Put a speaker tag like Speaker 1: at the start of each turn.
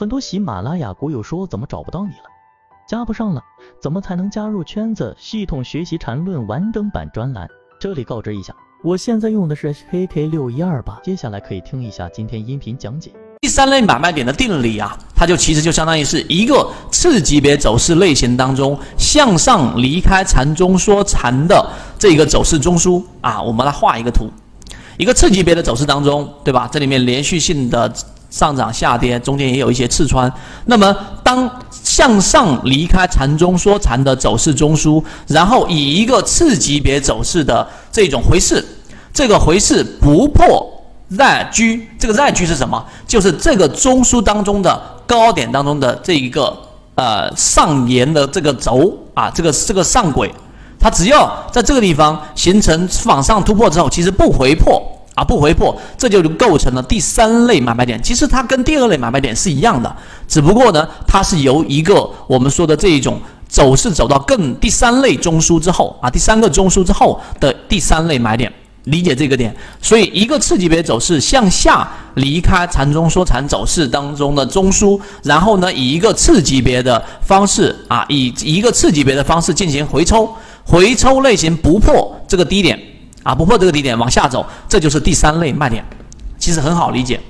Speaker 1: 很多喜马拉雅股友说怎么找不到你了，加不上了，怎么才能加入圈子？系统学习缠论完整版专栏，这里告知一下，我现在用的是 KK 六一二八，接下来可以听一下今天音频讲解。
Speaker 2: 第三类买卖点的定理啊，它就其实就相当于是一个次级别走势类型当中向上离开缠中说缠的这个走势中枢啊，我们来画一个图，一个次级别的走势当中，对吧？这里面连续性的。上涨下跌，中间也有一些刺穿。那么，当向上离开缠中说缠的走势中枢，然后以一个次级别走势的这种回势，这个回势不破 Z 居，这个 Z 居是什么？就是这个中枢当中的高点当中的这一个呃上沿的这个轴啊，这个这个上轨，它只要在这个地方形成往上突破之后，其实不回破。啊，不回破，这就构成了第三类买卖点。其实它跟第二类买卖点是一样的，只不过呢，它是由一个我们说的这一种走势走到更第三类中枢之后啊，第三个中枢之后的第三类买点，理解这个点。所以，一个次级别走势向下离开缠中说缠走势当中的中枢，然后呢，以一个次级别的方式啊，以一个次级别的方式进行回抽，回抽类型不破这个低点。啊，不破这个低点往下走，这就是第三类卖点，其实很好理解。